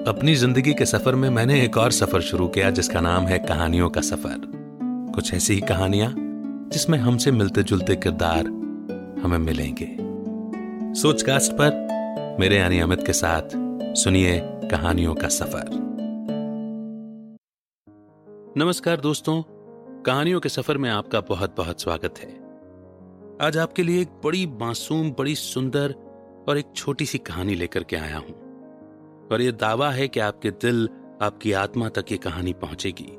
अपनी ज़िंदगी के सफ़र में मैंने एक और सफ़र शुरू किया, जिसका नाम है कहानियों का सफ़र। कुछ ऐसी ही कहानियाँ, जिसमें हमसे मिलते जुलते किरदार हमें मिलेंगे। सोचकास्ट पर मेरे यानी अमित के साथ सुनिए कहानियों का सफ़र। नमस्कार दोस्तों, कहानियों के सफ़र में आपका बहुत बहुत स्वागत है। आज आपके लिए एक बड़ी मासूम, बड़ी सुंदर और एक छोटी सी कहानी लेकर के आया हूँ। और यह दावा है कि आपके दिल, आपकी आत्मा तक ये कहानी पहुंचेगी।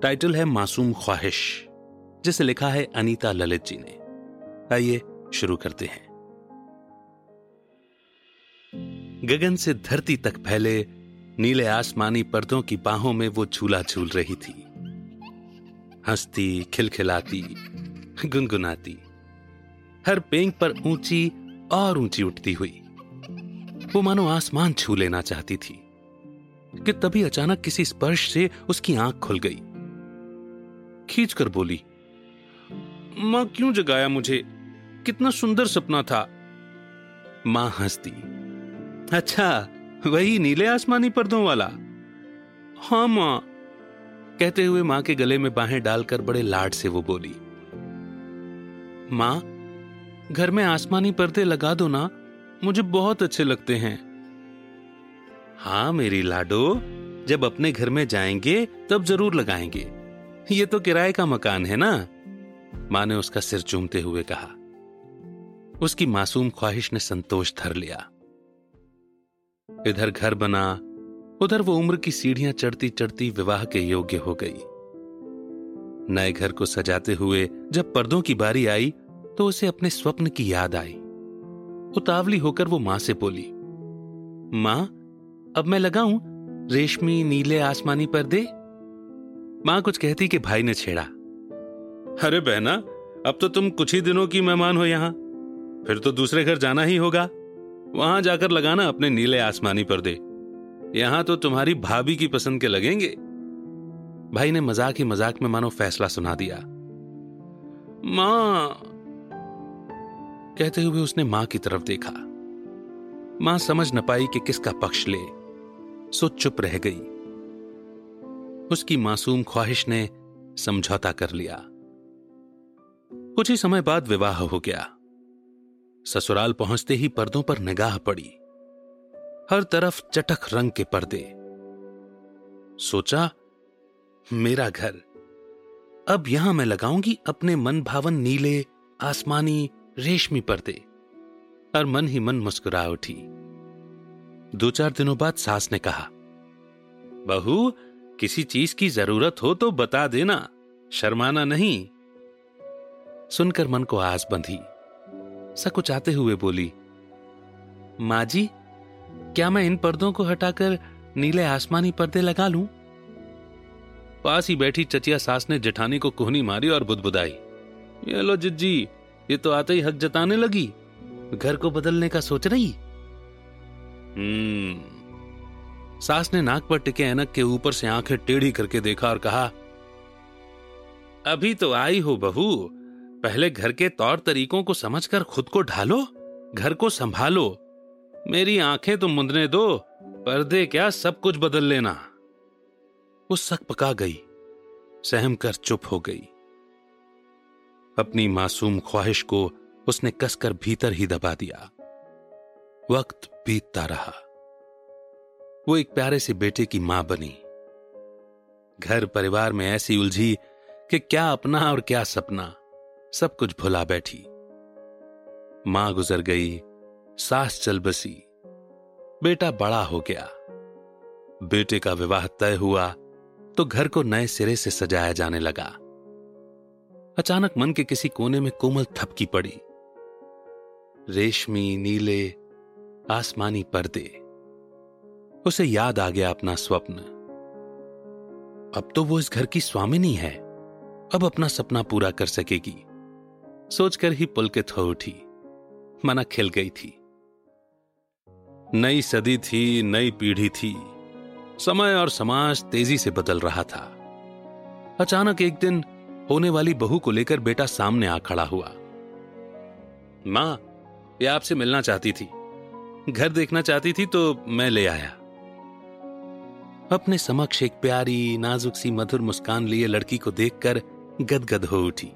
टाइटल है मासूम ख्वाहिश, जिसे लिखा है अनीता ललित जी ने। आइए शुरू करते हैं। गगन से धरती तक फैले नीले आसमानी पर्दों की बाहों में वो झूला झूल रही थी। हंसती, खिलखिलाती, गुनगुनाती, हर पेंग पर ऊँची और ऊँची उठती हुई। वो मानो आसमान छू लेना चाहती थी कि तभी अचानक किसी स्पर्श से उसकी आँख खुल गई। खींच कर बोली, माँ, क्यों जगाया मुझे? कितना सुंदर सपना था। माँ हंसती अच्छा वही नीले आसमानी पर्दों वाला? हाँ माँ। कहते हुए माँ के गले में बाहें डालकर बड़े लाड से वो बोली, माँ, घर में आसमानी पर्दे लगा दो ना मुझे बहुत अच्छे लगते हैं। हाँ मेरी लाडो, जब अपने घर में जाएँगे, तब ज़रूर लगाएँगे। ये तो किराए का मकान है ना? माँ ने उसका सिर चूमते हुए कहा। उसकी मासूम ख्वाहिश ने संतोष धर लिया। इधर घर बना, उधर वो उम्र की सीढ़ियाँ चढ़ती चढ़ती विवाह के योग्य हो गई। नए घर को सजाते हुए जब पर्दों की बारी आई तो उसे अपने स्वप्न की याद आई। उतावली होकर वो माँ से बोली, माँ, अब मैं लगाऊँ रेशमी नीले आसमानी पर्दे? माँ कुछ कहती कि भाई ने छेड़ा, अरे बहना, अब तो तुम कुछ ही दिनों की मेहमान हो यहाँ। फिर तो दूसरे घर जाना ही होगा। वहाँ जाकर लगाना अपने नीले आसमानी पर्दे। यहाँ तो तुम्हारी भाभी की पसंद के लगेंगे। भाई ने मज़ाक ही मज़ाक में मानो फैसला सुना दिया, माँ कहते हुए उसने माँ की तरफ़ देखा। माँ समझ न पाई कि किसका पक्ष ले, सो चुप रह गई। उसकी मासूम ख्वाहिश ने समझौता कर लिया। कुछ ही समय बाद विवाह हो गया। ससुराल पहुँचते ही पर्दों पर निगाह पड़ी। हर तरफ़ चटक रंग के पर्दे। सोचा, मेरा घर। अब यहाँ मैं लगाऊँगी अपने मन भावन नीले, आसमानी रेशमी पर्दे, और मन ही मन मुस्कुरा उठी। दो चार दिनों बाद सास ने कहा, बहू, किसी चीज़ की ज़रूरत हो तो बता देना, शर्माना नहीं। सुनकर मन को आस बंधी। सकुचाते हुए बोली, माँ जी, क्या मैं इन पर्दों को हटाकर नीले आसमानी पर्दे लगा लूँ? पास ही बैठी चचिया सास ने जेठानी को कोहनी मारी और बुदबुदाई, ये लो जिज्जी ये तो आते ही हक जताने लगी। घर को बदलने का सोच रही? हम्म। सास ने नाक पर टिके ऐनक के ऊपर से आँखें टेढ़ी करके देखा और कहा, अभी तो आई हो बहू। पहले घर के तौर तरीकों को समझकर खुद को ढालो, घर को संभालो। मेरी आँखें तो मुंदने दो, पर्दे क्या सब कुछ बदल लेना। वो सक पका गई, सहम कर चुप हो गई। अपनी मासूम ख्वाहिश को उसने कसकर भीतर ही दबा दिया। वक्त बीतता रहा। वो एक प्यारे से बेटे की माँ बनी। घर परिवार में ऐसी उलझी कि क्या अपना और क्या सपना, सब कुछ भुला बैठी। माँ गुजर गई, सास चल बसी। बेटा बड़ा हो गया। बेटे का विवाह तय हुआ तो घर को नए सिरे से सजाया जाने लगा। अचानक मन के किसी कोने में कोमल थपकी पड़ी। रेशमी, नीले, आसमानी पर्दे। उसे याद आ गया अपना स्वप्न। अब तो वो इस घर की स्वामिनी है। अब अपना सपना पूरा कर सकेगी। सोचकर ही पुलकित हो उठी। मना खिल गई थी। नई सदी थी, नई पीढ़ी थी। समय और समाज तेज़ी से बदल रहा था। अचानक एक दिन होने वाली बहू को लेकर बेटा सामने आ खड़ा हुआ। माँ, ये आपसे मिलना चाहती थी। घर देखना चाहती थी तो मैं ले आया। अपने समक्ष एक प्यारी, नाजुक सी, मधुर मुस्कान लिए लड़की को देखकर गदगद हो उठी।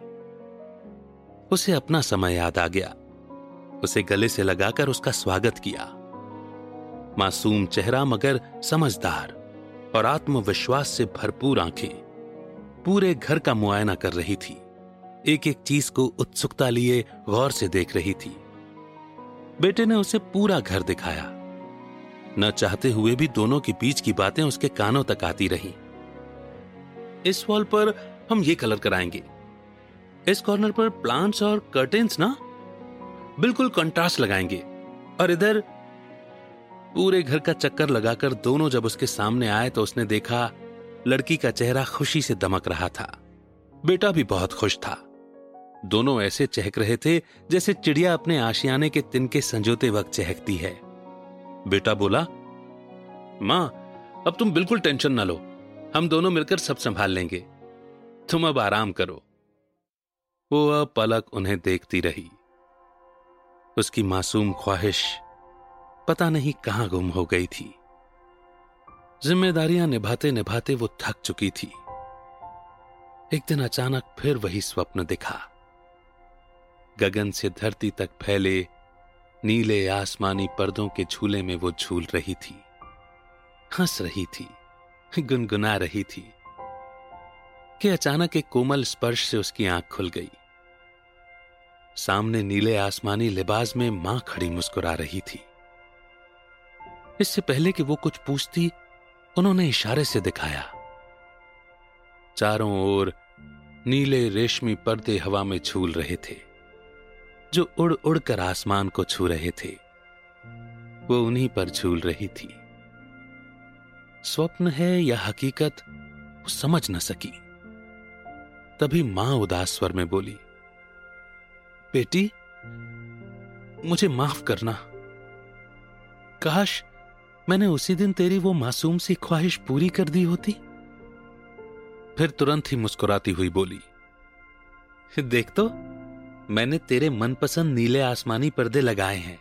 उसे अपना समय याद आ गया। उसे गले से लगाकर उसका स्वागत किया। मासूम चेहरा मगर समझदार और आत्मविश्वास से भरपूर आँखें। पूरे घर का मुआयना कर रही थी। एक एक चीज़ को उत्सुकता लिए गौर से देख रही थी। बेटे ने उसे पूरा घर दिखाया। न चाहते हुए भी दोनों के बीच की बातें उसके कानों तक आती रही। इस वॉल पर हम ये कलर कराएँगे। इस कॉर्नर पर प्लांट्स और कर्टेन्स ना? बिल्कुल कंट्रास्ट लगाएँगे। और इधर पूरे घर का चक्कर लगाकर दोनों जब उसके सामने आए तो उसने देखा लड़की का चेहरा खुशी से दमक रहा था। बेटा भी बहुत खुश था। दोनों ऐसे चहक रहे थे जैसे चिड़िया अपने आशियाने के तिनके संजोते वक्त चहकती है। बेटा बोला, माँ, अब तुम बिल्कुल टेंशन ना लो। हम दोनों मिलकर सब संभाल लेंगे। तुम अब आराम करो। वो अब पलक उन्हें देखती रही। उसकी मासूम ख्वाहिश पता नहीं कहाँ गुम हो गई थी। जिम्मेदारियाँ निभाते निभाते वो थक चुकी थी। एक दिन अचानक फिर वही स्वप्न दिखा। गगन से धरती तक फैले नीले आसमानी पर्दों के झूले में वो झूल रही थी। हंस रही थी, गुनगुना रही थी कि अचानक एक कोमल स्पर्श से उसकी आँख खुल गई। सामने नीले आसमानी लिबास में माँ खड़ी मुस्कुरा रही थी। इससे पहले कि वो कुछ पूछती उन्होंने इशारे से दिखाया। चारों ओर नीले रेशमी पर्दे हवा में झूल रहे थे, जो उड़ उड़कर आसमान को छू रहे थे। वो उन्हीं पर झूल रही थी। स्वप्न है या हकीकत, वो समझ न सकी। तभी माँ उदास स्वर में बोली, बेटी, मुझे माफ़ करना। काश मैंने उसी दिन तेरी वो मासूम सी ख्वाहिश पूरी कर दी होती। फिर तुरंत ही मुस्कुराती हुई बोली, देख तो मैंने तेरे मनपसंद नीले आसमानी पर्दे लगाए हैं।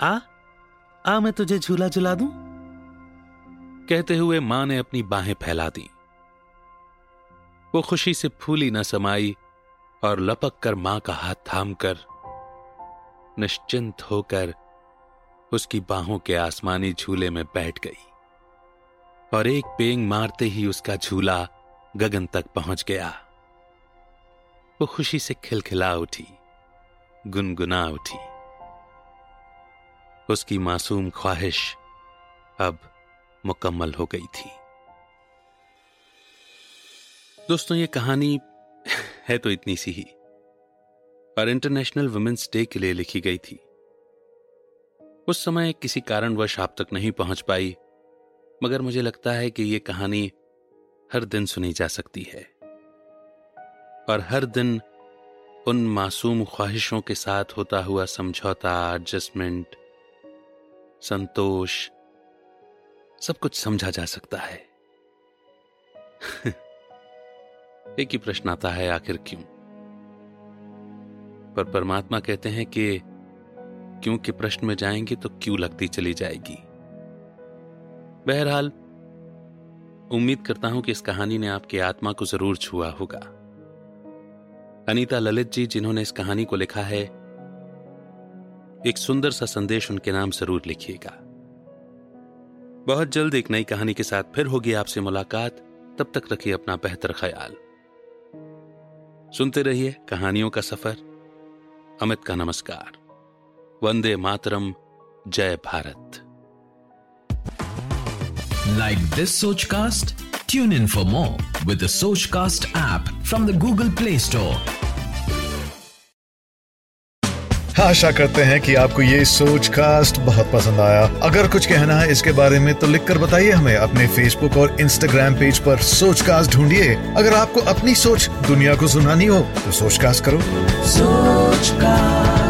आ आ, मैं तुझे झूला झुला दूँ? कहते हुए माँ ने अपनी बाहें फैला दी। वो खुशी से फूली न समाई और लपक कर माँ का हाथ थाम कर निश्चिंत होकर उसकी बाहों के आसमानी झूले में बैठ गई और एक पेंग मारते ही उसका झूला गगन तक पहुँच गया। वो खुशी से खिलखिला उठी, गुनगुना उठी। उसकी मासूम ख्वाहिश अब मुकम्मल हो गई थी। दोस्तों, ये कहानी है तो इतनी सी ही। और इंटरनेशनल वुमेन्स डे के लिए लिखी गई थी। उस समय किसी कारणवश आप तक नहीं पहुँच पाई, मगर मुझे लगता है कि यह कहानी हर दिन सुनी जा सकती है। और हर दिन उन मासूम ख्वाहिशों के साथ होता हुआ समझौता एडजस्टमेंट संतोष, सब कुछ समझा जा सकता है। एक ही प्रश्न आता है, आखिर क्यों? पर परमात्मा कहते हैं कि क्यों के प्रश्न में जाएँगे तो क्यों लगती चली जाएगी। बहरहाल, उम्मीद करता हूँ कि इस कहानी ने आपकी आत्मा को ज़रूर छुआ होगा। अनीता ललित जी, जिन्होंने इस कहानी को लिखा है, एक सुंदर सा संदेश उनके नाम ज़रूर लिखिएगा। बहुत जल्द एक नई कहानी के साथ फिर होगी आपसे मुलाकात। तब तक रखिए अपना बेहतर ख्याल। सुनते रहिए कहानियों का सफ़र। अमित का नमस्कार। वंदे मातरम जय Bharat Like this Sochcast? Tune in for more with the Sochcast app from the Google Play Store. आशा करते हैं कि आपको ये सोच कास्ट बहुत पसंद आया अगर कुछ कहना है इसके बारे में तो लिखकर बताइए हमें अपने फेसबुक और इंस्टाग्राम पेज पर सोच कास्ट ढूंढिए अगर आपको अपनी सोच दुनिया को सुनानी हो तो सोच कास्ट करो Sochcast.